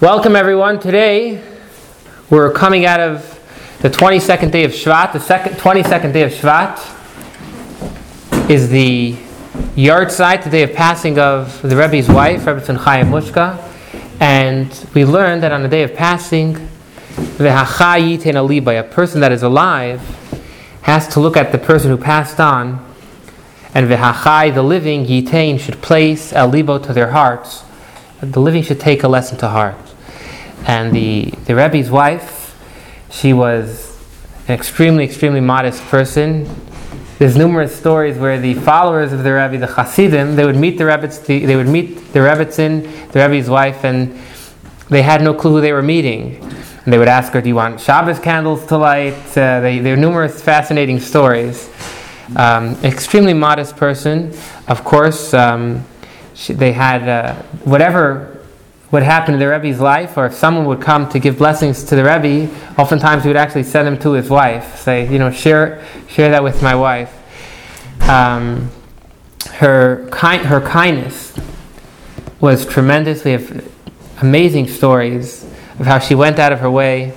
Welcome, everyone. Today, we're coming out of the 22nd day of Shvat. The second, 22nd day of Shvat is the yahrzeit, the day of passing of the Rebbe's wife, Rebbe Chaya Mushka. And we learned that on the day of passing, a person that is alive has to look at the person who passed on, and the v'hachai, the living, yitain, should place el libo to their hearts. The living should take a lesson to heart. And the, the Rebbe's wife, she was an extremely, extremely modest person. There's numerous stories where the followers of the Rebbe, the Hasidim, they would meet the Rebbe, the, they would meet the Rebbetzin, the Rebbe's wife, and they had no clue who they were meeting. And they would ask her, "Do you want Shabbos candles to light?" Uh, they, there are numerous fascinating stories. Um, extremely modest person, of course. Um, she, they had uh, whatever would happen in the Rebbe's life, or if someone would come to give blessings to the Rebbe, oftentimes he would actually send them to his wife, say, you know, share, share that with my wife. Um, her, ki- her kindness was tremendous. We have amazing stories of how she went out of her way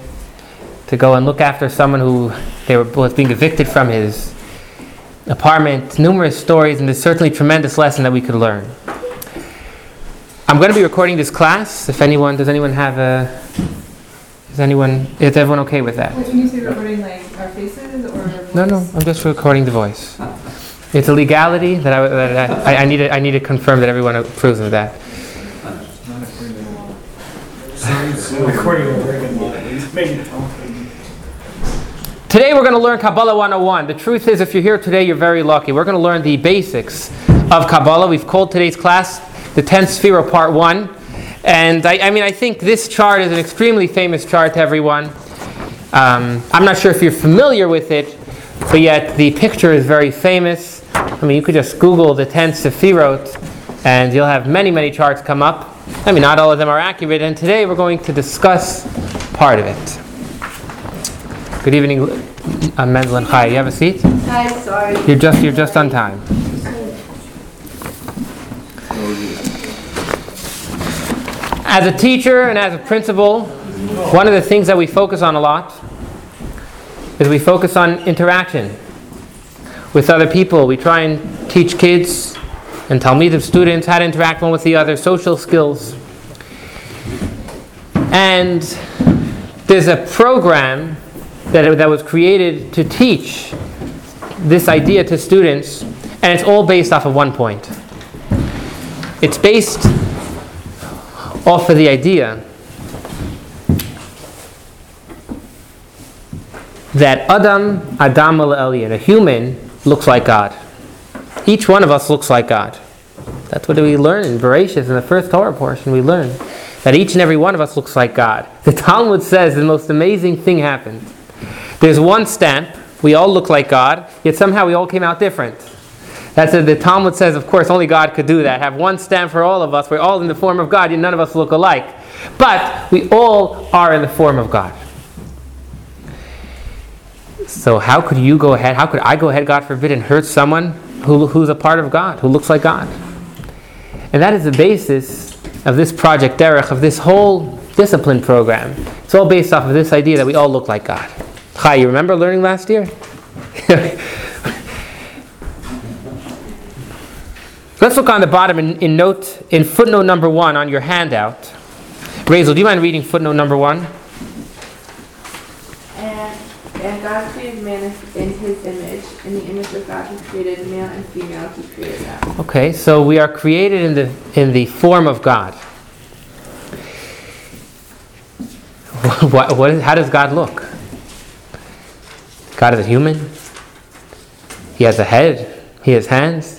to go and look after someone who they were, was being evicted from his apartment. Numerous stories, and there's certainly a tremendous lesson that we could learn. I'm going to be recording this class. If anyone, does anyone have a? Is anyone? Is everyone okay with that? Which means you're recording like our faces or? No, no. I'm just recording the voice. Oh. It's a legality that I that I, I, need to I need to confirm that everyone approves of that. Today we're going to learn Kabbalah 101. The truth is, if you're here today, you're very lucky. We're going to learn the basics of Kabbalah. We've called today's class the 10th Sphira Part 1. And I, I, mean, I think this chart is an extremely famous chart to everyone. Um, I'm not sure if you're familiar with it, but yet the picture is very famous. I mean, you could just Google the 10th Sephirot, and you'll have many, many charts come up. I mean, not all of them are accurate, and today we're going to discuss part of it. Good evening, uh, Mendel and Chai. You have a seat? Hi, sorry. You're just, you're just on time. As a teacher and as a principal, one of the things that we focus on a lot is we focus on interaction with other people. We try and teach kids and Talmidim students how to interact one with the other, social skills. And there's a program that, that was created to teach this idea to students, and it's all based off of one point. It's based off of the idea that Adam, Adam al Elyon, a human, looks like God. Each one of us looks like God. That's what we learn in Bereshit, in the first Torah portion. We learn that each and every one of us looks like God. The Talmud says the most amazing thing happened. There's one stamp, we all look like God, yet somehow we all came out different. That's what the Talmud says, of course, only God could do that. Have one stamp for all of us. We're all in the form of God, none of us look alike. But we all are in the form of God. So, how could you go ahead, how could I go ahead, God forbid, and hurt someone who, who's a part of God, who looks like God? And that is the basis of this project, Derech, of this whole discipline program. It's all based off of this idea that we all look like God. Hi, you remember learning last year? Let's look on the bottom in, in, note in footnote number one on your handout. Razel, do you mind reading footnote number one? And, and God created man in his image. In the image of God, He created male and female. He created them. Okay, so we are created in the in the form of God. what, what is, how does God look? God is a human. He has a head. He has hands.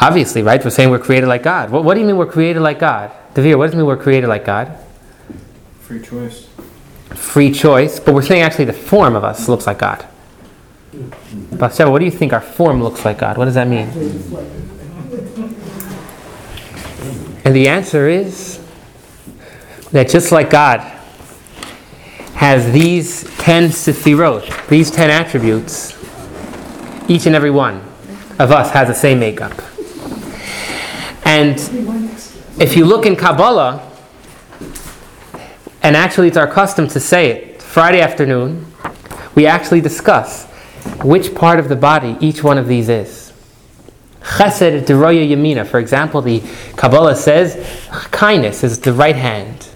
Obviously, right? We're saying we're created like God. What, what do you mean we're created like God? Devere, what does it mean we're created like God? Free choice. Free choice, but we're saying actually the form of us looks like God. Bathsheba, what do you think our form looks like God? What does that mean? And the answer is that just like God has these 10 sefirot, these 10 attributes, each and every one of us has the same makeup. And if you look in Kabbalah, and actually it's our custom to say it Friday afternoon, we actually discuss which part of the body each one of these is. Chesed deroya yamina, for example, the Kabbalah says kindness is the right hand.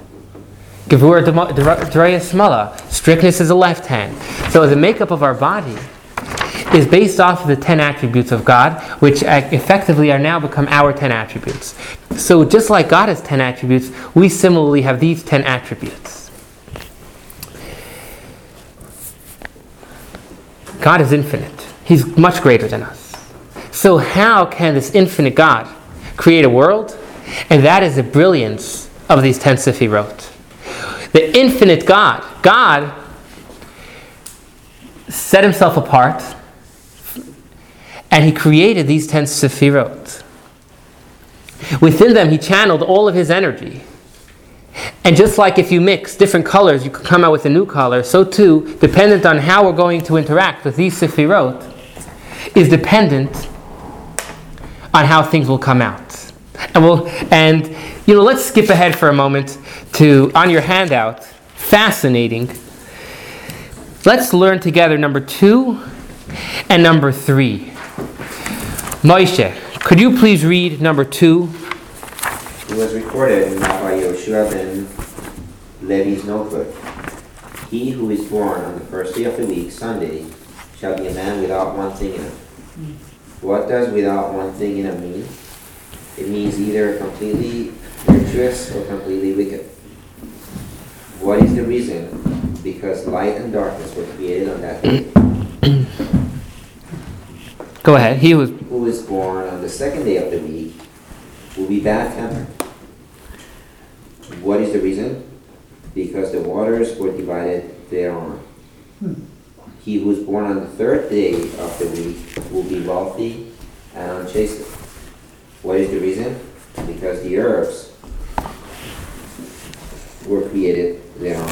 Gevura deroya smala, strictness is the left hand. So the makeup of our body is based off of the 10 attributes of God, which effectively are now become our 10 attributes. So just like God has 10 attributes, we similarly have these 10 attributes. God is infinite. He's much greater than us. So how can this infinite God create a world? And that is the brilliance of these 10 Sefirot. The infinite God, God set himself apart and he created these 10 Sefirot. Within them, he channeled all of his energy. And just like if you mix different colors, you can come out with a new color, so too, dependent on how we're going to interact with these Sefirot, is dependent on how things will come out. And we'll, and you know, let's skip ahead for a moment to on your handout. Fascinating. Let's learn together number two and number three. Moshe, could you please read number two? It was recorded in Rabbi Yoshua ben Levi's notebook. He who is born on the first day of the week, Sunday, shall be a man without one thing in him. What does without one thing in him mean? It means either completely virtuous or completely wicked. What is the reason? Because light and darkness were created on that day. Go ahead. He was. Who is born on the second day of the week will be tempered. What is the reason? Because the waters were divided thereon. He who is born on the third day of the week will be wealthy and unchastened. What is the reason? Because the herbs were created thereon.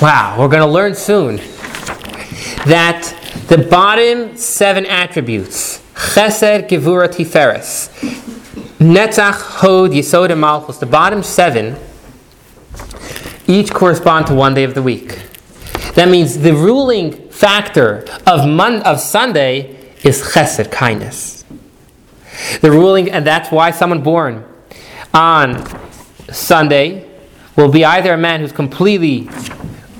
Wow, we're going to learn soon that the bottom seven attributes Chesed, Gevura, Tiferes, Netzach, Hod, Yesod, and Malchus, the bottom seven each correspond to one day of the week. That means the ruling factor of, Mon- of Sunday is Chesed, kindness. The ruling, and that's why someone born on Sunday will be either a man who's completely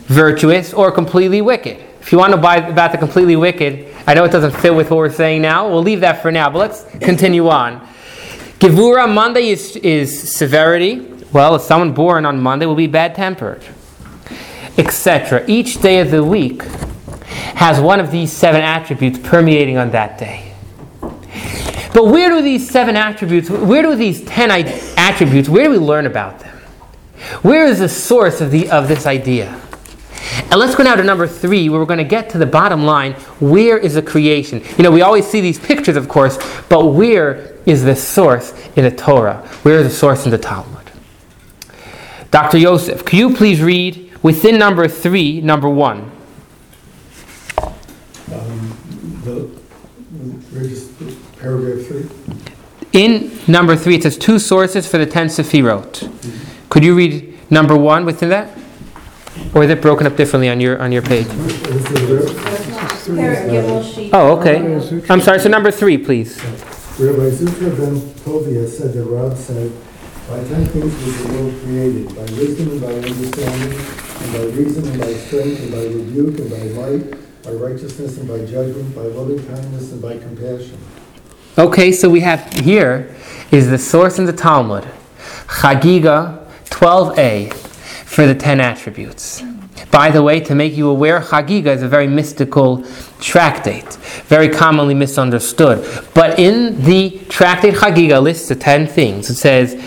virtuous or completely wicked. If you want to buy about the completely wicked, I know it doesn't fit with what we're saying now. We'll leave that for now, but let's continue on. Gevura Monday is, is severity. Well, if someone born on Monday will be bad tempered, etc. Each day of the week has one of these seven attributes permeating on that day. But where do these seven attributes, where do these ten attributes, where do we learn about them? Where is the source of, the, of this idea? And let's go now to number three, where we're going to get to the bottom line. Where is the creation? You know, we always see these pictures, of course, but where is the source in the Torah? Where is the source in the Talmud? Dr. Yosef, can you please read within number three, number one? Um, the, paragraph three. In number three, it says two sources for the ten Sefirot. Could you read number one within that? Or is it broken up differently on your on your page? Oh, okay. I'm sorry. So number three, please. Rabbi Zutra ben Tovia said that Rab said, "By ten things was the world created: by wisdom and by understanding, and by reason and by strength, and by rebuke and by light, by righteousness and by judgment, by loving kindness and by compassion." Okay, so we have here is the source in the Talmud, Chagiga 12a, for the ten attributes. By the way, to make you aware, Chagiga is a very mystical tractate, very commonly misunderstood. But in the tractate Chagiga lists the ten things. It says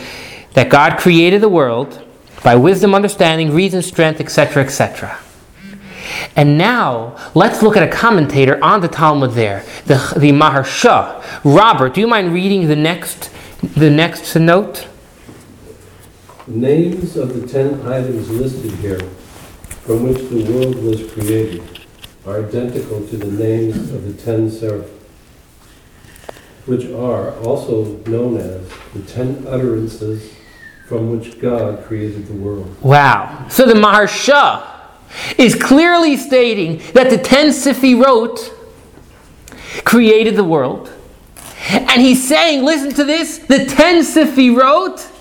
that God created the world by wisdom, understanding, reason, strength, etc., etc. And now, let's look at a commentator on the Talmud there, the, the Maharsha. Robert, do you mind reading the next, the next note? Names of the ten items listed here, from which the world was created, are identical to the names of the ten seraphim, which are also known as the ten utterances from which God created the world. Wow. So the Maharsha is clearly stating that the ten wrote created the world. And he's saying, listen to this, the ten Sefirot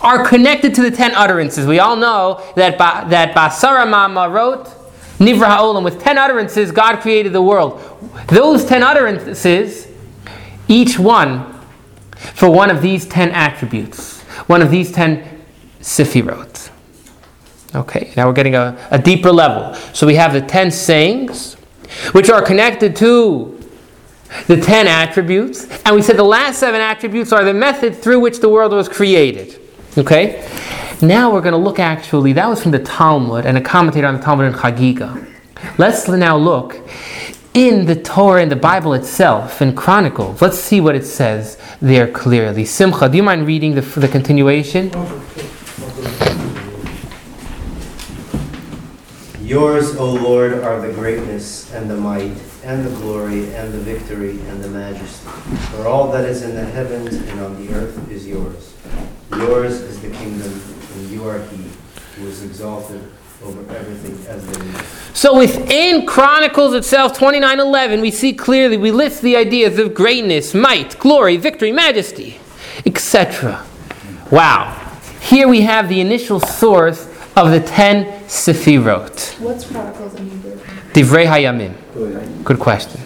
are connected to the ten utterances. We all know that ba, that Basara Ma'amarot Nivra Ha'olam with ten utterances, God created the world. Those ten utterances, each one for one of these ten attributes, one of these ten Sefirot. Okay, now we're getting a, a deeper level. So we have the ten sayings, which are connected to the ten attributes, and we said the last seven attributes are the method through which the world was created. Okay? Now we're going to look actually, that was from the Talmud and a commentator on the Talmud in Chagiga. Let's now look in the Torah, in the Bible itself, in Chronicles. Let's see what it says there clearly. Simcha, do you mind reading the, the continuation? Yours, O Lord, are the greatness and the might and the glory and the victory and the majesty. For all that is in the heavens and on the earth is yours. Yours is the kingdom, and you are he who is exalted over everything as there is. So within Chronicles itself, 29:11, we see clearly, we list the ideas of greatness, might, glory, victory, majesty, etc. Wow. Here we have the initial source of the 10 Sefirot. What's Chronicles in Hebrew? Divrei Hayamim. Good question.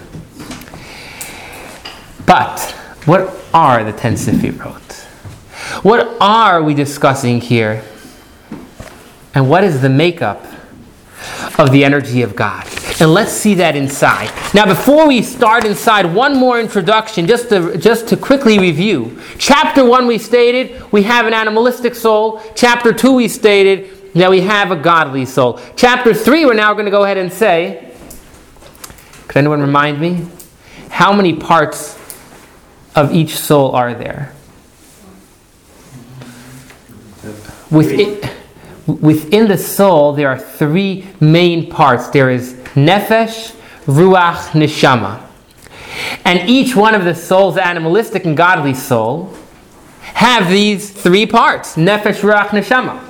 But what are the 10 Sefirot? What are we discussing here? And what is the makeup of the energy of God? And let's see that inside. Now, before we start inside, one more introduction, just to, just to quickly review. Chapter 1, we stated we have an animalistic soul. Chapter 2, we stated that we have a godly soul. Chapter 3, we're now going to go ahead and say, could anyone remind me? How many parts of each soul are there? Within, within the soul, there are three main parts there is nefesh, ruach, neshama. And each one of the souls, animalistic and godly soul, have these three parts nefesh, ruach, neshama.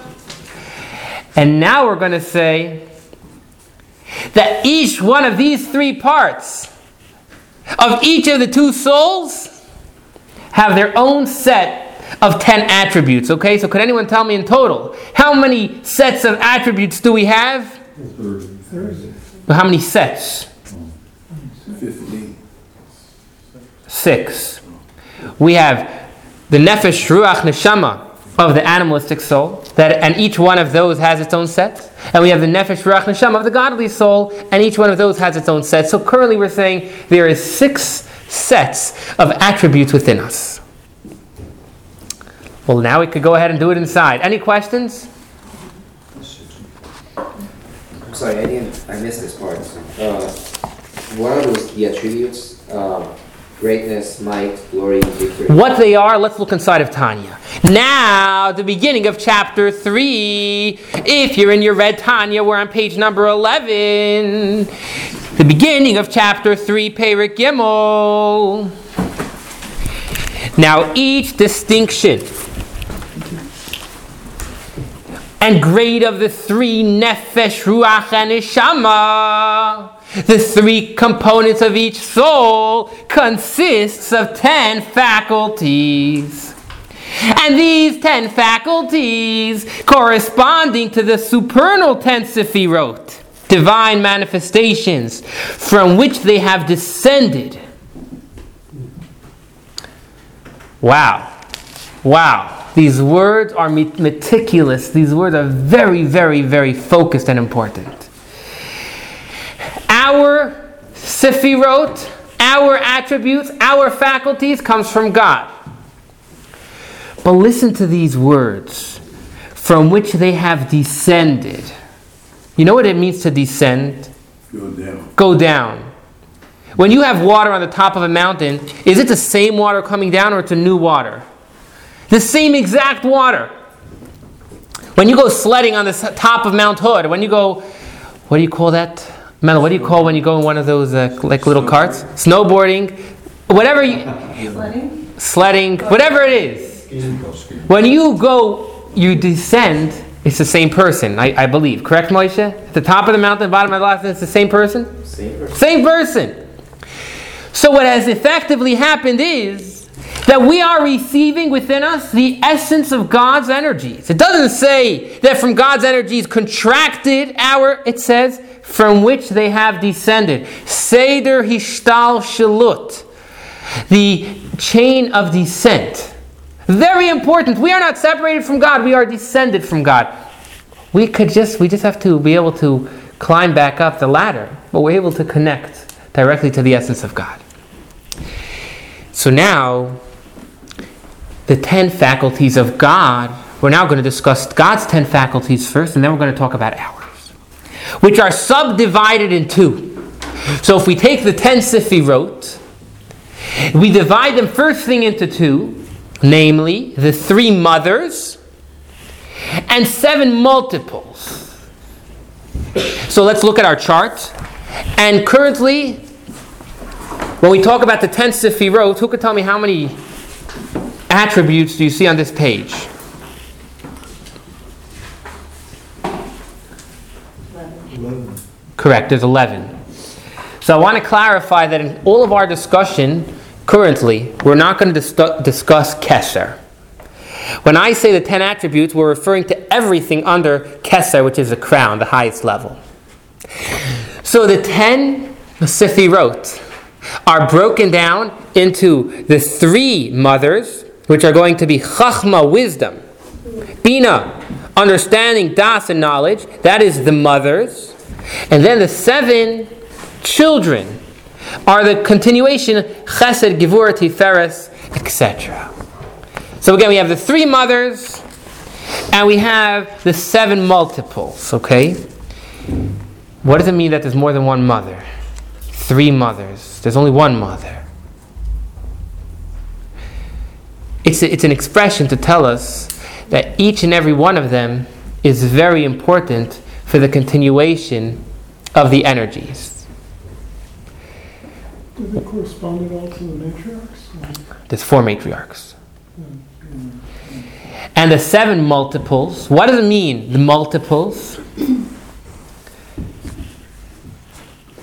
And now we're going to say that each one of these three parts of each of the two souls have their own set of 10 attributes. Okay, so could anyone tell me in total how many sets of attributes do we have? 30. How many sets? 50. Six. We have the nefesh, ruach, neshama of the animalistic soul, that, and each one of those has its own set. And we have the nefesh, ruach, neshama of the godly soul, and each one of those has its own set. So currently we're saying there is six sets of attributes within us. Well, now we could go ahead and do it inside. Any questions? I'm sorry, I didn't, I missed this part. Uh, what are those, the attributes? Um, greatness, might, glory, victory? What they are, let's look inside of Tanya. Now, the beginning of chapter 3. If you're in your red Tanya, we're on page number 11. The beginning of chapter 3, Perik Gimel. Now, each distinction and grade of the three nefesh, ruach, and neshama, the three components of each soul, consists of ten faculties. And these ten faculties, corresponding to the supernal ten sefirot, divine manifestations, from which they have descended. Wow. Wow. These words are meticulous. These words are very, very, very focused and important. Our sefirot, our attributes, our faculties comes from God. But listen to these words from which they have descended. You know what it means to descend? Go down. Go down. When you have water on the top of a mountain, is it the same water coming down or it's a new water? The same exact water. When you go sledding on the top of Mount Hood, when you go, what do you call that? Mel, what do you call when you go in one of those uh, like little carts? Snowboarding, whatever you, Sledding? sledding, whatever it is. When you go you descend, it's the same person, I, I believe. Correct, Moshe? At the top of the mountain, bottom of the mountain, it's the same person? Same person. Same person. So, what has effectively happened is that we are receiving within us the essence of God's energies. It doesn't say that from God's energies contracted our, it says, from which they have descended. Seder Hishtalshelut. The chain of descent. Very important. We are not separated from God, we are descended from God. We could just we just have to be able to climb back up the ladder, but we're able to connect directly to the essence of God. So now the 10 faculties of God, we're now going to discuss God's 10 faculties first, and then we're going to talk about ours, which are subdivided in two. So if we take the 10 wrote we divide them first thing into two, namely the three mothers and seven multiples. So let's look at our chart. And currently, when we talk about the 10 Sifirot, who could tell me how many attributes do you see on this page? Correct, there's 11. So I want to clarify that in all of our discussion currently, we're not going to dis- discuss Kesser. When I say the 10 attributes, we're referring to everything under Kesser, which is the crown, the highest level. So the 10 Sifirot are broken down into the three mothers, which are going to be Chachma, wisdom, Bina, understanding, Das, and knowledge. That is the mothers. And then the seven children are the continuation Chesed, Gevurah, Tiferes, etc. So again, we have the three mothers, and we have the seven multiples. Okay, what does it mean that there's more than one mother? Three mothers. There's only one mother. It's, a, it's an expression to tell us that each and every one of them is very important for the continuation of the energies. Do they correspond at all to the matriarchs? There's four matriarchs. And the seven multiples, what does it mean, the multiples?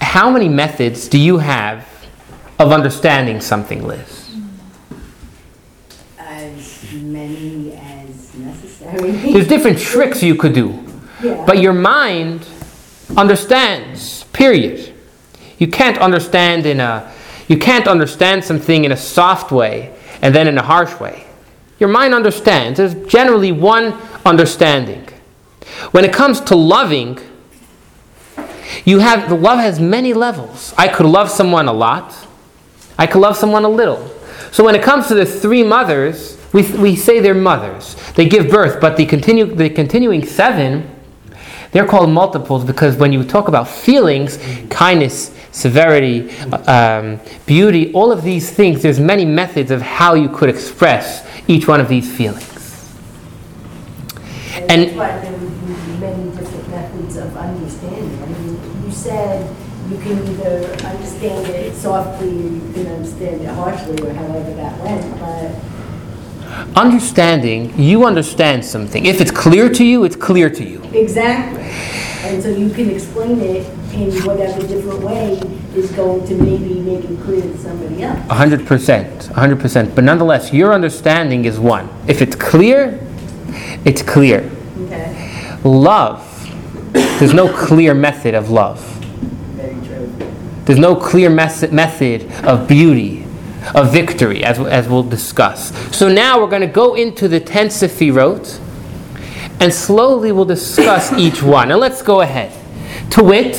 How many methods do you have of understanding something, Liz? As many as necessary. There's different tricks you could do, Yeah. but your mind understands, period. You can't understand in a you can't understand something in a soft way and then in a harsh way. Your mind understands. There's generally one understanding. When it comes to loving, you have the love has many levels. I could love someone a lot. I could love someone a little. So when it comes to the three mothers, we, we say they're mothers. They give birth, but the continue the continuing seven, they're called multiples because when you talk about feelings, kindness, severity, um, beauty, all of these things, there's many methods of how you could express each one of these feelings. And And- that's why there would be many different methods of understanding. I mean, you said you can either understand it softly, or you can understand it harshly, or however that went, but Understanding, you understand something. If it's clear to you, it's clear to you. exactly. And so you can explain it in whatever different way is going to maybe make it clear to somebody else. 100%. 100%. But nonetheless, your understanding is one. If it's clear, it's clear. Okay? Love, there's no clear method of love. There's no clear method of beauty, of victory, as, as we'll discuss. So now we're going to go into the 10 Sefirot, and slowly we'll discuss each one. And let's go ahead. To wit,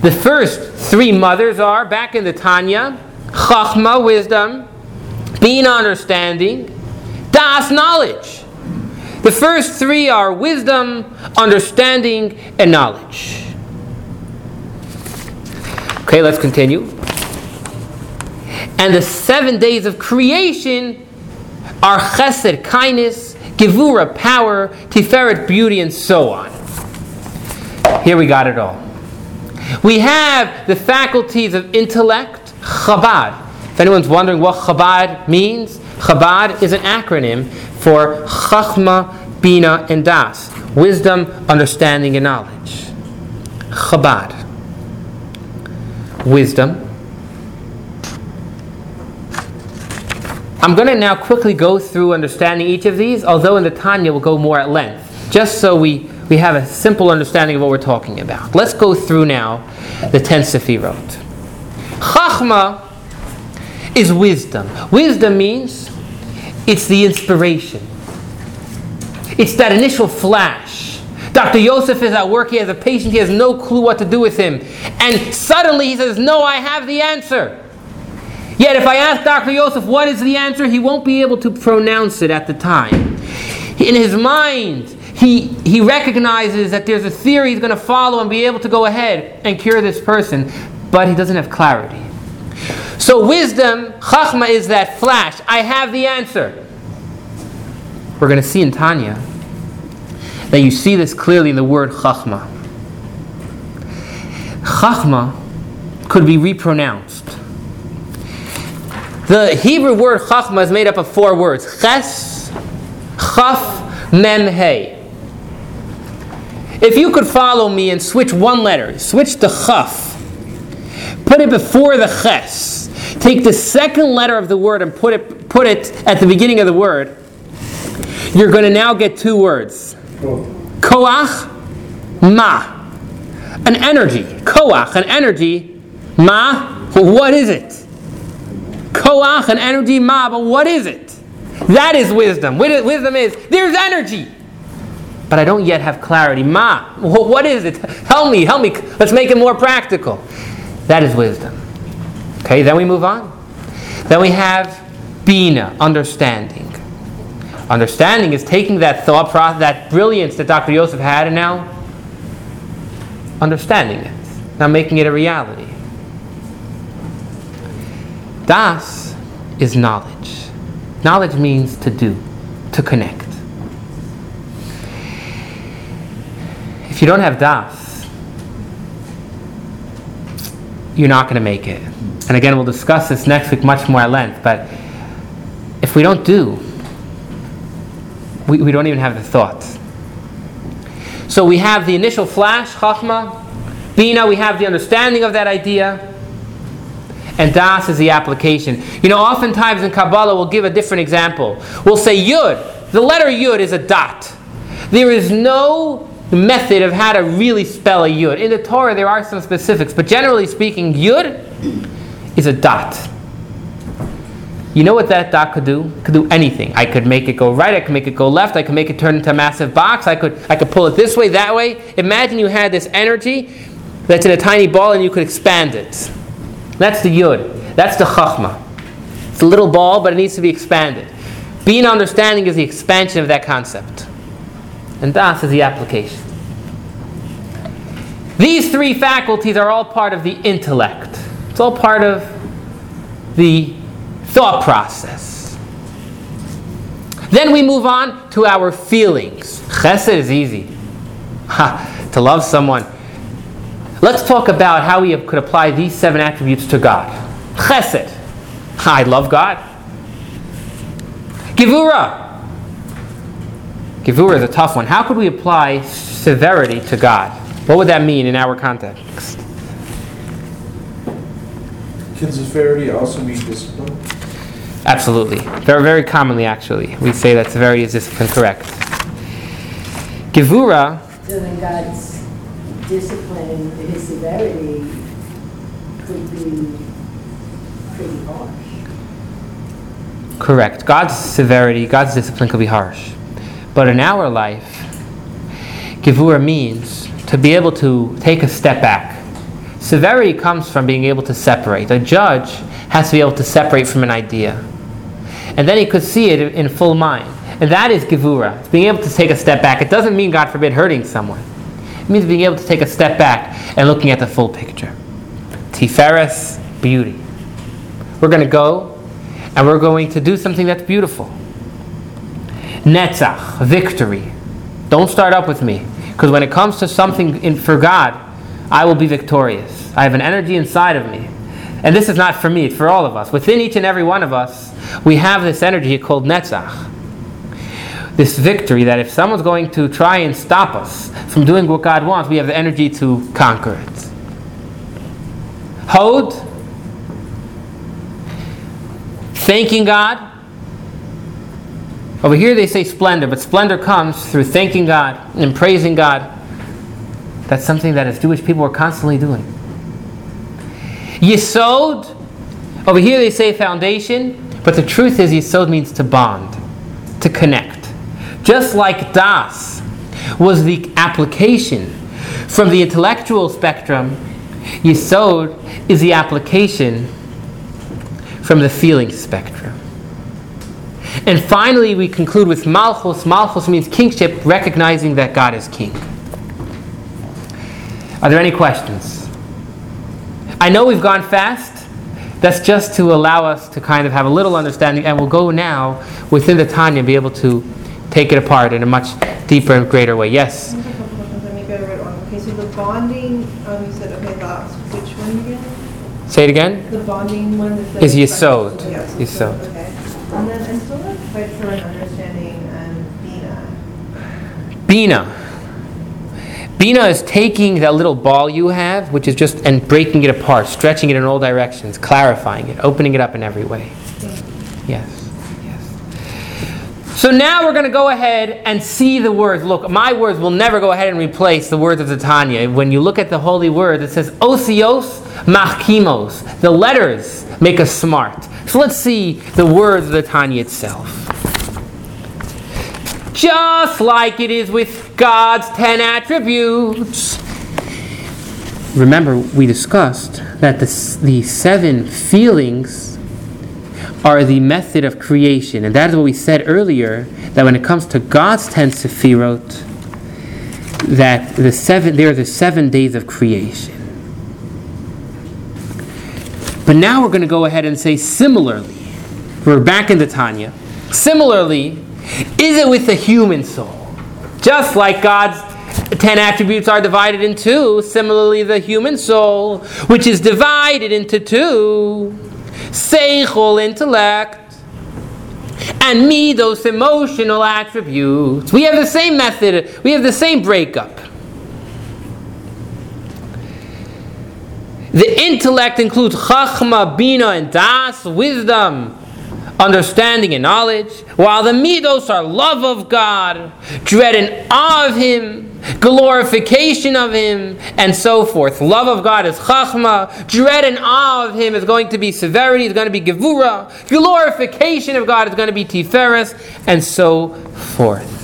the first three mothers are, back in the Tanya, Chachma, wisdom, Bina, understanding, Das, knowledge. The first three are wisdom, understanding, and knowledge. Okay, let's continue. And the seven days of creation are chesed, kindness, gevura, power, tiferet, beauty, and so on. Here we got it all. We have the faculties of intellect, Chabad. If anyone's wondering what Chabad means, Chabad is an acronym for Chachma, Bina, and Das. Wisdom, understanding, and knowledge. Chabad. Wisdom. I'm going to now quickly go through understanding each of these, although in the Tanya we'll go more at length, just so we, we have a simple understanding of what we're talking about. Let's go through now the ten Sefirot. Chachma is wisdom. Wisdom means it's the inspiration. It's that initial flash. Dr. Yosef is at work, he has a patient, he has no clue what to do with him. And suddenly he says, No, I have the answer. Yet if I ask Dr. Yosef what is the answer, he won't be able to pronounce it at the time. In his mind, he, he recognizes that there's a theory he's going to follow and be able to go ahead and cure this person, but he doesn't have clarity. So wisdom, chachma, is that flash. I have the answer. We're going to see in Tanya that you see this clearly in the word chachma. Chachma could be repronounced. The Hebrew word chachma is made up of four words: ches, chaf, mem, hey. If you could follow me and switch one letter, switch the chaf, put it before the ches, take the second letter of the word and put it put it at the beginning of the word, you're going to now get two words: koach, ma, an energy. Koach, an energy. Ma, what is it? Koach, an energy, ma, but what is it? That is wisdom. Wi- Wisdom is there's energy, but I don't yet have clarity. Ma, what is it? Help me, help me. Let's make it more practical. That is wisdom. Okay, then we move on. Then we have bina, understanding. Understanding is taking that thought process, that brilliance that Dr. Yosef had, and now understanding it, now making it a reality. Das is knowledge. Knowledge means to do, to connect. If you don't have Das, you're not going to make it. And again, we'll discuss this next week much more at length, but if we don't do, we, we don't even have the thought. So we have the initial flash, Chachma, Bina, we have the understanding of that idea, and Das is the application. You know, oftentimes in Kabbalah we'll give a different example. We'll say Yud. The letter Yud is a dot. There is no method of how to really spell a Yud. In the Torah there are some specifics, but generally speaking, Yud is a dot. You know what that dot could do? It could do anything. I could make it go right, I could make it go left, I could make it turn into a massive box, I could I could pull it this way, that way. Imagine you had this energy that's in a tiny ball and you could expand it. That's the yud. That's the chachma. It's a little ball, but it needs to be expanded. Bina understanding is the expansion of that concept. And das is the application. These three faculties are all part of the intellect. It's all part of the thought process. Then we move on to our feelings. Chesed is easy. Ha, to love someone. Let's talk about how we could apply these seven attributes to God. Chesed. I love God. Givura. Givura is a tough one. How could we apply severity to God? What would that mean in our context? Can severity also be discipline? Absolutely. Very, very commonly, actually. We say that severity is discipline correct. Givura So then God's discipline, his severity could be pretty harsh. Correct. God's severity, God's discipline could be harsh. But in our life, Givura means to be able to take a step back. Severity comes from being able to separate. A judge has to be able to separate from an idea. And then he could see it in full mind. And that is Givura. It's being able to take a step back. It doesn't mean, God forbid, hurting someone. It means being able to take a step back and looking at the full picture. Tiferes, beauty. We're going to go and we're going to do something that's beautiful. Netzach, victory. Don't start up with me. Because when it comes to something in, for God, I will be victorious. I have an energy inside of me and this is not for me, it's for all of us. Within each and every one of us, we have this energy called Netzach. This victory that if someone's going to try and stop us from doing what God wants, we have the energy to conquer it. Hod, thanking God. Over here they say splendor, but splendor comes through thanking God and praising God. That's something that as Jewish people are constantly doing. Yisod, over here they say foundation, but the truth is Yisod means to bond, to connect. Just like Das was the application from the intellectual spectrum, Yisod is the application from the feeling spectrum. And finally, we conclude with Malchus. Malchus means kingship, recognizing that God is king. Are there any questions? I know we've gone fast. That's just to allow us to kind of have a little understanding, and we'll go now within the Tanya and be able to take it apart in a much deeper and greater way. Yes? I have a couple questions. Let me go right on. Okay, so the bonding, um, you said, okay, that's which one again? Say it again. The bonding one. Is Yesod. Yes. Yesod. Okay. And then I'm still not quite sure in understanding, um, Bina. Bina. Bina is taking that little ball you have, which is just, and breaking it apart, stretching it in all directions, clarifying it, opening it up in every way. Yes, yes. So now we're going to go ahead and see the words. Look, my words will never go ahead and replace the words of the Tanya. When you look at the holy word, it says osios machkimos. The letters make us smart. So let's see the words of the Tanya itself. Just like it is with God's ten attributes. Remember, we discussed that the, the seven feelings are the method of creation. And that is what we said earlier, that when it comes to God's ten sephirot, that the seven, they are the seven days of creation. But now we're going to go ahead and say similarly, we're back in the Tanya. Similarly, is it with the human soul? Just like God's ten attributes are divided in two, similarly, the human soul, which is divided into two seichel, intellect, and midos emotional attributes. We have the same method, we have the same breakup. The intellect includes chachma, bina, and das, wisdom, understanding, and knowledge, while the midos are love of God, dread and awe of Him, glorification of Him, and so forth. Love of God is chachma, dread and awe of Him is going to be severity, is going to be gevura, glorification of God is going to be tiferes, and so forth.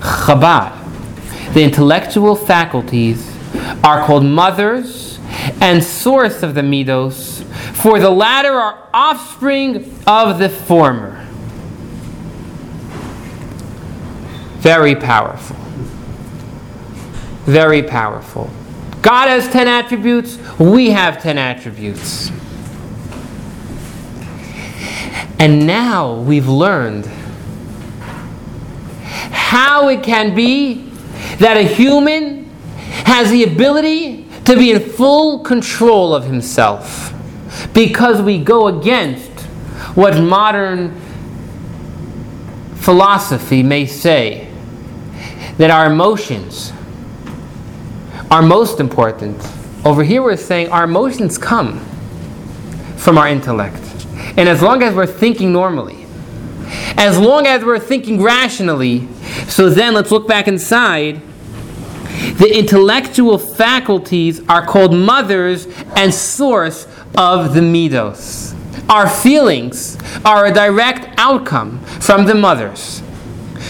Chabad, the intellectual faculties, are called mothers and source of the midos, for the latter are offspring of the former. Very powerful. Very powerful. God has 10 attributes, we have 10 attributes. And now we've learned how it can be that a human has the ability to be in full control of himself because we go against what modern philosophy may say that our emotions are most important. Over here, we're saying our emotions come from our intellect. And as long as we're thinking normally, as long as we're thinking rationally, so then let's look back inside the intellectual faculties are called mothers and source of the midos. Our feelings are a direct outcome from the mothers.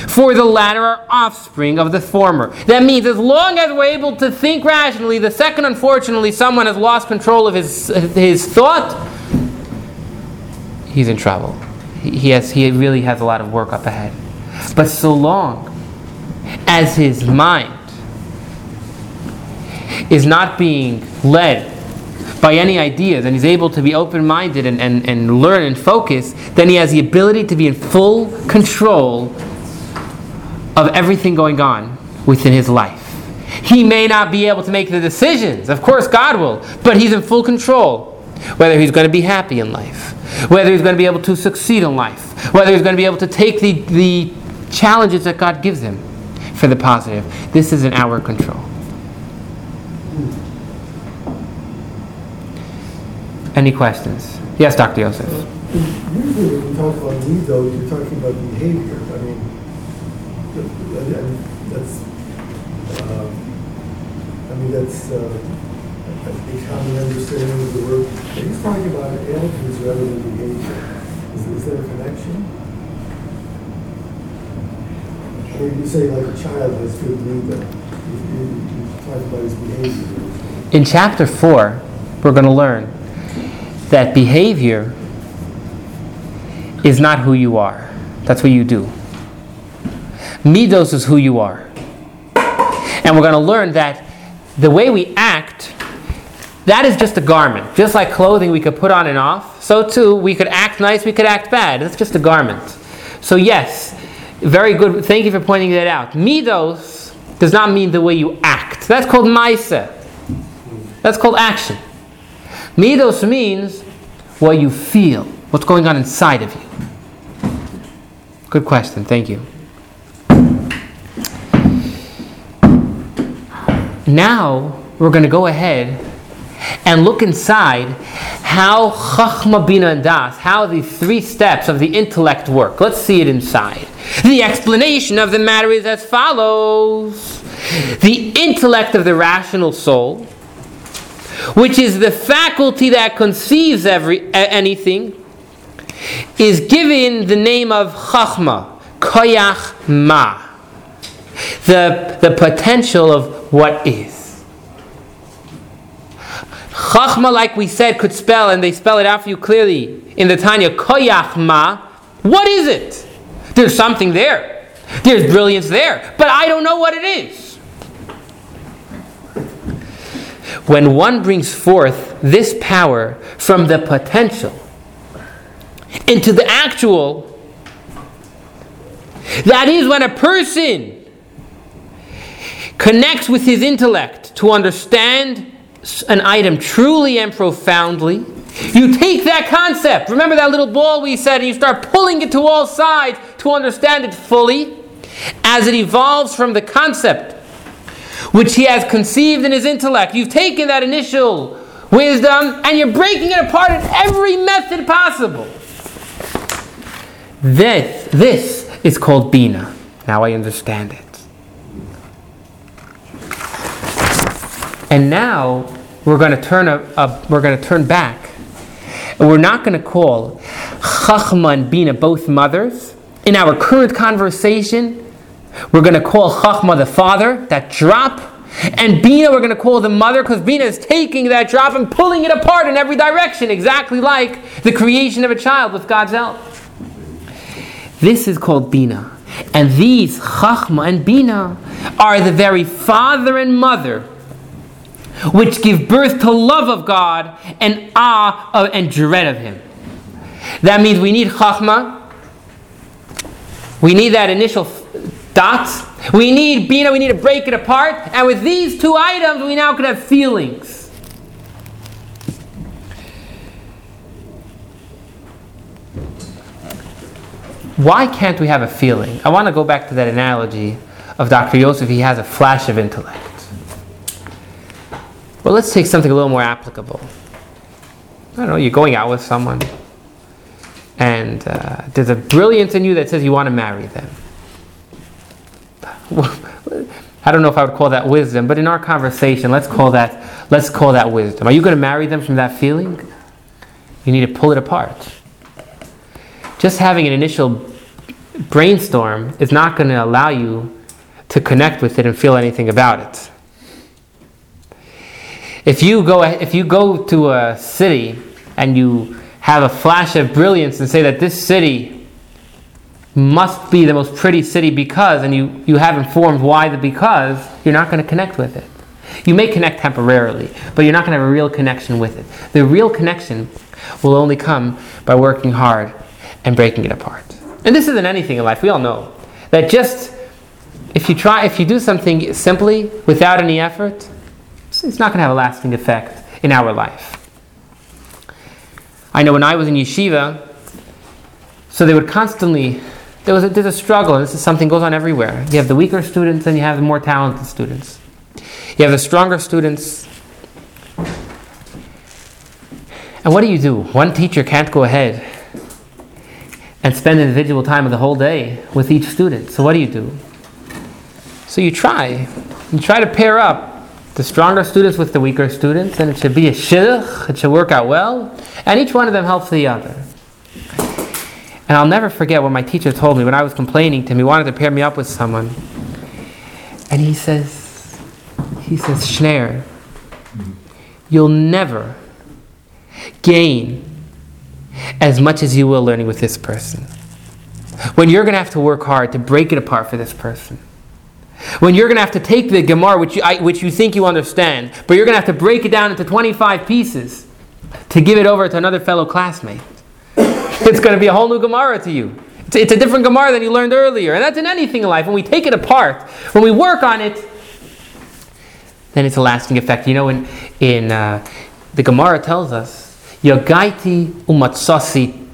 For the latter are offspring of the former. That means as long as we're able to think rationally, the second, unfortunately, someone has lost control of his, his thought, he's in trouble. He, has, he really has a lot of work up ahead. But so long as his mind is not being led by any ideas and he's able to be open minded and, and, and learn and focus, then he has the ability to be in full control of everything going on within his life. He may not be able to make the decisions, of course, God will, but he's in full control. whether he's going to be happy in life, whether he's going to be able to succeed in life, whether he's going to be able to take the, the challenges that God gives him for the positive. This is in our control. Any questions? Yes, Dr. Yosef. Usually when you talk about midos, you're talking about behavior. I mean, th- th- I mean, that's, uh, I mean, that's uh, a common understanding of the word. But He's talking about attitudes rather than behavior. Is, is there a connection? Or you say like a child has good mido. You, you, you talk about his behavior. In chapter 4, we're going to learn that behavior is not who you are. That's what you do. Midos is who you are. And we're going to learn that the way we act, that is just a garment. Just like clothing we could put on and off, so too we could act nice, we could act bad. That's just a garment. So, yes, very good. Thank you for pointing that out. Midos does not mean the way you act. That's called maisa. That's called action. Midos means what you feel, what's going on inside of you. Good question. Thank you. Now we're going to go ahead and look inside how Chachma, Bina, and Das, how the three steps of the intellect work. Let's see it inside. The explanation of the matter is as follows The intellect of the rational soul, which is the faculty that conceives every, anything, is given the name of Chachma, Koyach Ma, the, the potential of what is. Chachma, like we said, could spell, and they spell it out for you clearly in the Tanya, Koyach Ma. What is it? There's something there. There's brilliance there, but I don't know what it is. When one brings forth this power from the potential into the actual, that is when a person connects with his intellect to understand an item truly and profoundly. You take that concept, remember that little ball we said, and you start pulling it to all sides to understand it fully as it evolves from the concept which he has conceived in his intellect. You've taken that initial wisdom and you're breaking it apart in every method possible. This, this is called Bina. Now I understand it. And now we're going to turn a, a we're going to turn back, and we're not going to call Chachma and Bina both mothers. In our current conversation, we're going to call Chachma the father, that drop, and Bina we're going to call the mother because Bina is taking that drop and pulling it apart in every direction, exactly like the creation of a child with God's help. This is called Bina. And these, Chachma and Bina, are the very father and mother which give birth to love of God and awe of, and dread of Him. That means we need Chachma. We need that initial dots. We need Bina. We need to break it apart. And with these two items, we now can have feelings. Why can't we have a feeling? I want to go back to that analogy of Dr. Yosef. He has a flash of intellect. Well, let's take something a little more applicable. I don't know, you're going out with someone, and uh, there's a brilliance in you that says you want to marry them. I don't know if I would call that wisdom, but in our conversation, let's call that let's call that wisdom. Are you going to marry them from that feeling? You need to pull it apart. Just having an initial brainstorm is not going to allow you to connect with it and feel anything about it. If you go if you go to a city and you have a flash of brilliance and say that this city must be the most pretty city because and you, you have informed why the because, you're not going to connect with it. You may connect temporarily, but you're not going to have a real connection with it. The real connection will only come by working hard and breaking it apart. And this isn't anything in life. We all know that just if you try if you do something simply without any effort, it's not going to have a lasting effect in our life. I know when I was in yeshiva, so they would constantly, there was a, there's a struggle, this is something goes on everywhere. You have the weaker students and you have the more talented students. You have the stronger students. And what do you do? One teacher can't go ahead and spend individual time of the whole day with each student. So what do you do? So you try. You try to pair up the stronger students with the weaker students, and it should be a shidduch, it should work out well, and each one of them helps the other. And I'll never forget what my teacher told me when I was complaining to him. He wanted to pair me up with someone. And he says, he says, Schneer, you'll never gain as much as you will learning with this person. When you're going to have to work hard to break it apart for this person. When you're going to have to take the Gemara, which you, I, which you think you understand, but you're going to have to break it down into 25 pieces to give it over to another fellow classmate. It's going to be a whole new Gemara to you. It's, it's a different Gemara than you learned earlier. And that's in anything in life. When we take it apart, when we work on it, then it's a lasting effect. You know, in, in uh, the Gemara tells us, Yogaiti umatsasi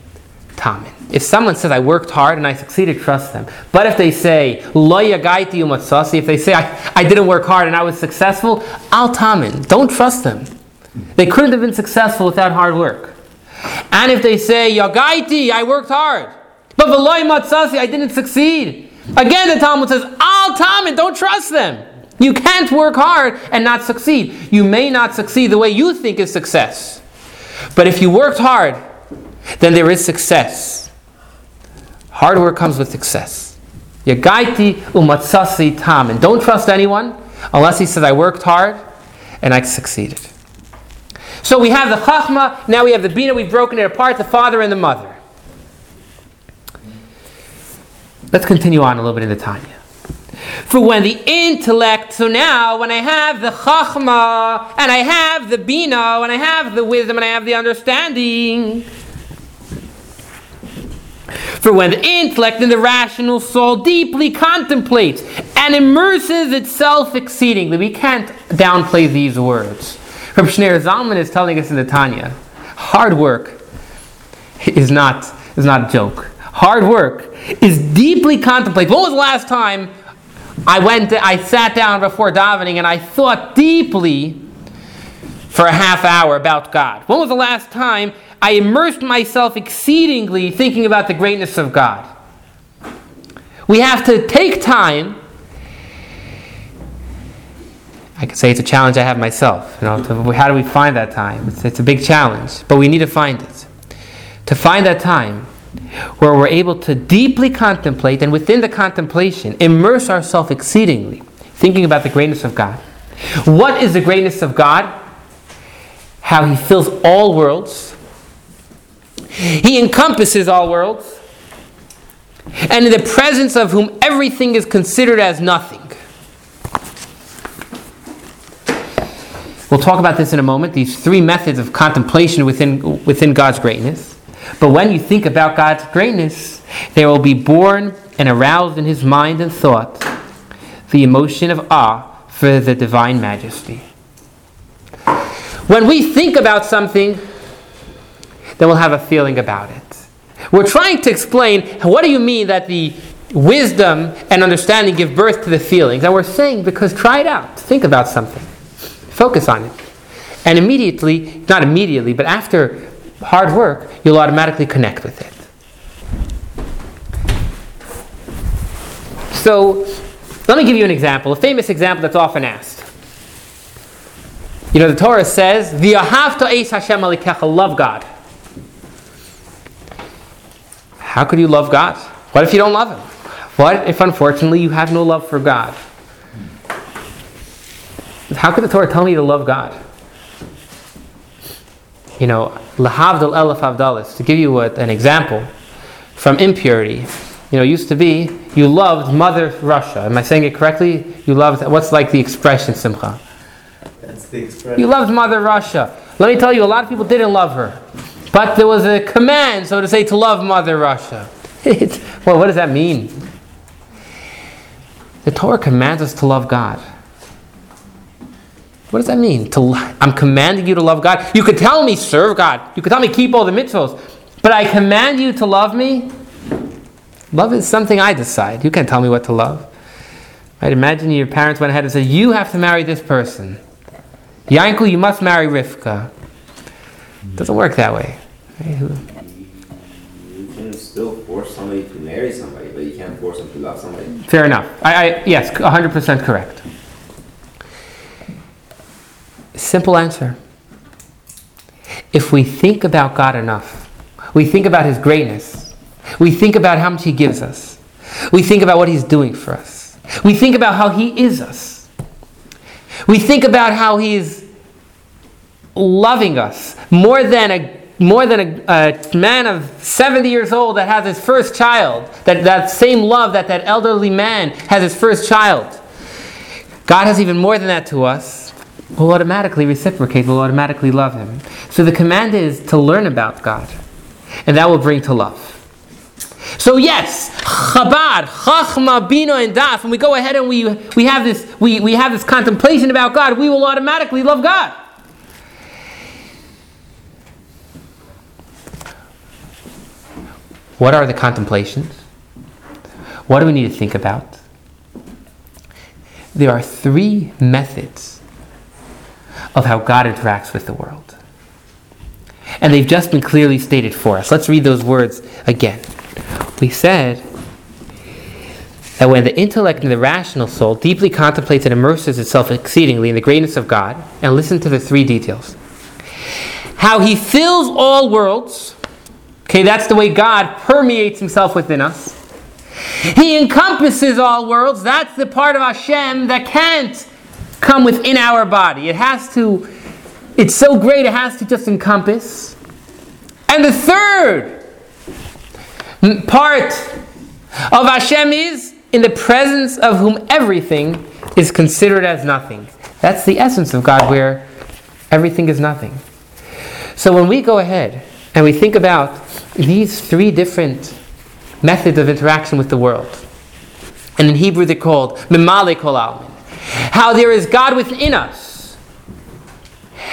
tamin. If someone says, I worked hard and I succeeded, trust them. But if they say, Lo yagaiti umatsasi, if they say, I, I didn't work hard and I was successful, al tamin. Don't trust them. They couldn't have been successful without hard work. And if they say, Yagaiti, I worked hard, but Veloy Matsasi, I didn't succeed. Again, the Talmud says, Al Talmud, don't trust them. You can't work hard and not succeed. You may not succeed the way you think is success. But if you worked hard, then there is success. Hard work comes with success. Yagaiti umatsasi tamin. Don't trust anyone unless he says, I worked hard and I succeeded. So we have the Chachma, now we have the Bina, we've broken it apart, the father and the mother. Let's continue on a little bit in the Tanya. For when the intellect, so now when I have the Chachma, and I have the Bina, and I have the wisdom, and I have the understanding, for when the intellect and the rational soul deeply contemplates and immerses itself exceedingly, we can't downplay these words. Rabbi Shneur Zalman is telling us in the Tanya, hard work is not, is not a joke. Hard work is deeply contemplated. When was the last time I went, I sat down before davening and I thought deeply for a half hour about God? When was the last time I immersed myself exceedingly thinking about the greatness of God? We have to take time I can say it's a challenge I have myself. You know, to, how do we find that time? It's, it's a big challenge, but we need to find it. To find that time where we're able to deeply contemplate and within the contemplation immerse ourselves exceedingly, thinking about the greatness of God. What is the greatness of God? How He fills all worlds, He encompasses all worlds, and in the presence of whom everything is considered as nothing. We'll talk about this in a moment, these three methods of contemplation within, within God's greatness. But when you think about God's greatness, there will be born and aroused in his mind and thought the emotion of awe for the divine majesty. When we think about something, then we'll have a feeling about it. We're trying to explain what do you mean that the wisdom and understanding give birth to the feelings? And we're saying because try it out. Think about something. Focus on it. And immediately, not immediately, but after hard work, you'll automatically connect with it. So, let me give you an example, a famous example that's often asked. You know, the Torah says, "V'ahavta eis Hashem Elokecha," love God. How could you love God? What if you don't love Him? What if, unfortunately, you have no love for God? How could the Torah tell me to love God? You know, lahavdal elef avdalis. To give you a, an example from impurity, you know, used to be you loved Mother Russia. Am I saying it correctly? You loved. What's like the expression, Simcha? That's the expression. You loved Mother Russia. Let me tell you, a lot of people didn't love her, but there was a command, so to say, to love Mother Russia. well, what does that mean? The Torah commands us to love God. What does that mean? To I'm commanding you to love God. You could tell me serve God. You could tell me keep all the mitzvahs, but I command you to love me. Love is something I decide. You can't tell me what to love. Right? Imagine your parents went ahead and said, "You have to marry this person." Yankel, you must marry Rivka. It doesn't work that way. Right? You can still force somebody to marry somebody, but you can't force them to love somebody. Fair enough. I, I yes, 100% correct. Simple answer. If we think about God enough, we think about His greatness, we think about how much He gives us, we think about what He's doing for us, we think about how He is us, we think about how He's loving us more than a more than a, a man of 70 years old that has his first child, that, that same love that that elderly man has his first child. God has even more than that to us. We'll automatically reciprocate, we'll automatically love him. So the command is to learn about God, and that will bring to love. So yes, Chabad, Chachma, Bina, and Das. When we go ahead and we, we have this we, we have this contemplation about God, we will automatically love God. What are the contemplations? What do we need to think about? There are three methods of how God interacts with the world. And they've just been clearly stated for us. Let's read those words again. We said that when the intellect and the rational soul deeply contemplates and immerses itself exceedingly in the greatness of God, and listen to the three details how he fills all worlds. Okay, that's the way God permeates himself within us. He encompasses all worlds. That's the part of Hashem that can't come within our body. It has to, it's so great, it has to just encompass. And the third part of Hashem is in the presence of whom everything is considered as nothing. That's the essence of God, where everything is nothing. So when we go ahead and we think about these three different methods of interaction with the world, and in Hebrew they're called Mimale Kol Almin, how there is God within us,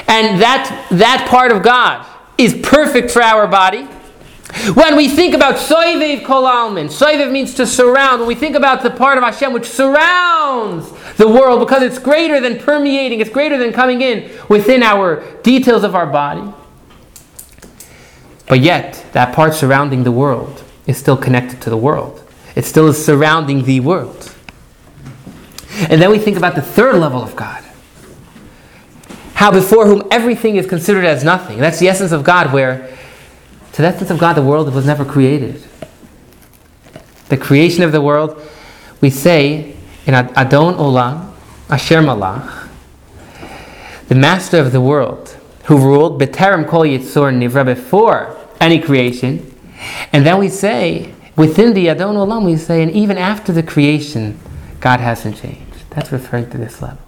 and that, that part of God is perfect for our body. When we think about Soivev Kol Almin, Soivev means to surround. When we think about the part of Hashem which surrounds the world because it's greater than permeating, it's greater than coming in within our details of our body. But yet, that part surrounding the world is still connected to the world. It still is surrounding the world. And then we think about the third level of God. How before whom everything is considered as nothing. That's the essence of God, where to the essence of God, the world was never created. The creation of the world, we say in Adon Olam, Asher Malach, the master of the world, who ruled B'terem Kol Yitzor Nivra before any creation. And then we say, within the Adon Olam, we say, and even after the creation, God hasn't changed. That's referring to this level.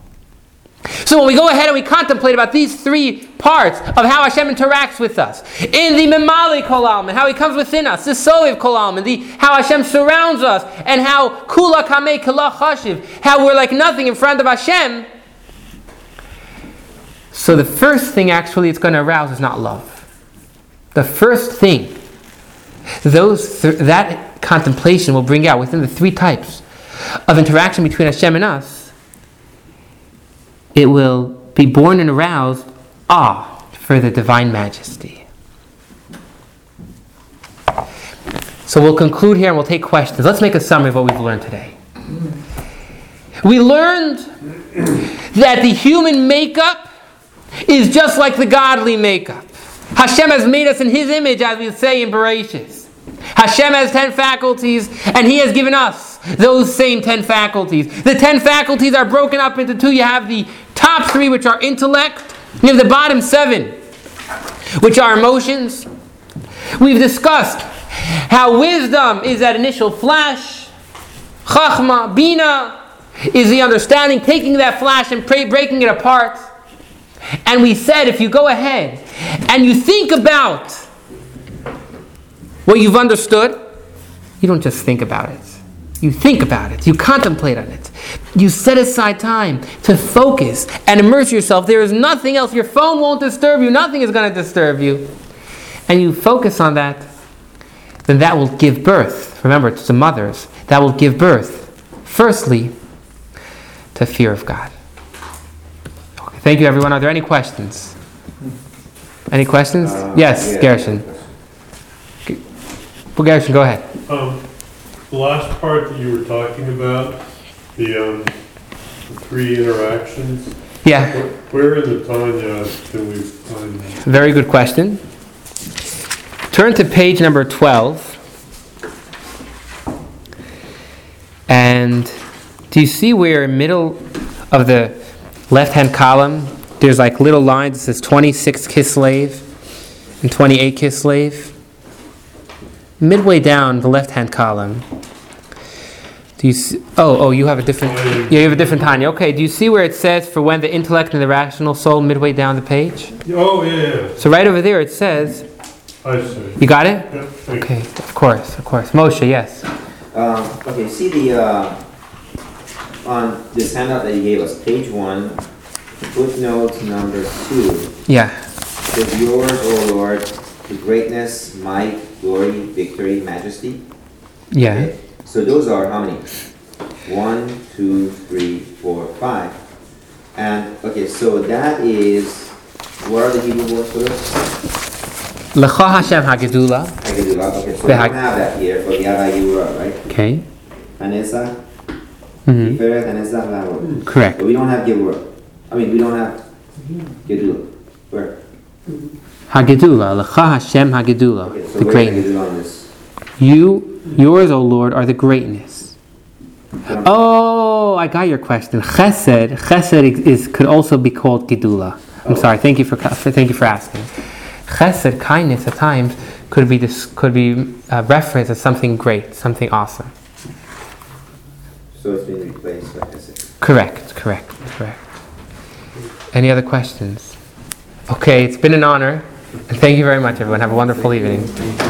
So when we go ahead and we contemplate about these three parts of how Hashem interacts with us, in the Memali Kol Almin, how He comes within us, the Soiv Kol Almin, the how Hashem surrounds us, and how Kula Kamei Kala Chashiv, how we're like nothing in front of Hashem. So the first thing actually it's going to arouse is not love. The first thing those th- that contemplation will bring out within the three types of interaction between Hashem and us it will be born and aroused awe for the divine majesty. So we'll conclude here and we'll take questions. Let's make a summary of what we've learned today. We learned that the human makeup is just like the godly makeup. Hashem has made us in His image, as we say in Bereshit. Hashem has ten faculties, and He has given us those same ten faculties. The ten faculties are broken up into two. You have the top three, which are intellect. You have the bottom seven, which are emotions. We've discussed how wisdom is that initial flash. Chachma, Bina, is the understanding, taking that flash and pray, breaking it apart. And we said if you go ahead and you think about what you've understood, you don't just think about it. You think about it. You contemplate on it. You set aside time to focus and immerse yourself. There is nothing else. Your phone won't disturb you. Nothing is going to disturb you. And you focus on that, then that will give birth. Remember, it's the mothers. That will give birth, firstly, to fear of God. Okay, thank you, everyone. Are there any questions? Any questions? Uh, yes, yeah. Gershon. Well, Gershon, go ahead. Um, the last part that you were talking about, the, um, the three interactions, Yeah, wh- where in the Tanya can we find that? very good question. Turn to page number 12. And do you see where in middle of the left-hand column, there's like little lines that says 26 Kislev and 28 Kislev? Midway down the left-hand column, do you see, oh, oh, you have a different, yeah, you have a different Tanya. Okay, do you see where it says for when the intellect and the rational soul midway down the page? Oh, yeah, yeah, So right over there it says, I see. you got it? Yeah, thank you. Okay, of course, of course. Moshe, yes. Um, okay, see the, uh, on this handout that you gave us, page one, footnote number two, Yeah. says yours, O Lord, the greatness, might, glory, victory, majesty. Yeah. Okay, So those are how many? One, two, three, four, five. And, okay, so that is, what are the Hebrew words for this? Lecha Hashem Hagedula. I can do okay, so we don't have that here, but we have Ayura, right? Okay. Hanessa, hmm Tiferet, Hanessa, Lavor. Correct. But we don't have Gevurah. I mean, we don't have Gedula. Where? Hagedula. Lecha Hashem Hagedula. Okay, so The greatness. Gedula on this? You, yours, O Lord, are the greatness. Oh, I got your question. Chesed. Chesed is could also be called Gedula. I'm sorry. Thank you for, for thank you for asking. Chesed, kindness, at times could be this could be uh, referenced as something great, something awesome. So it's been replaced, I said. Correct, correct, correct. Any other questions? Okay, it's been an honor. Thank you very much, everyone. Have a wonderful evening.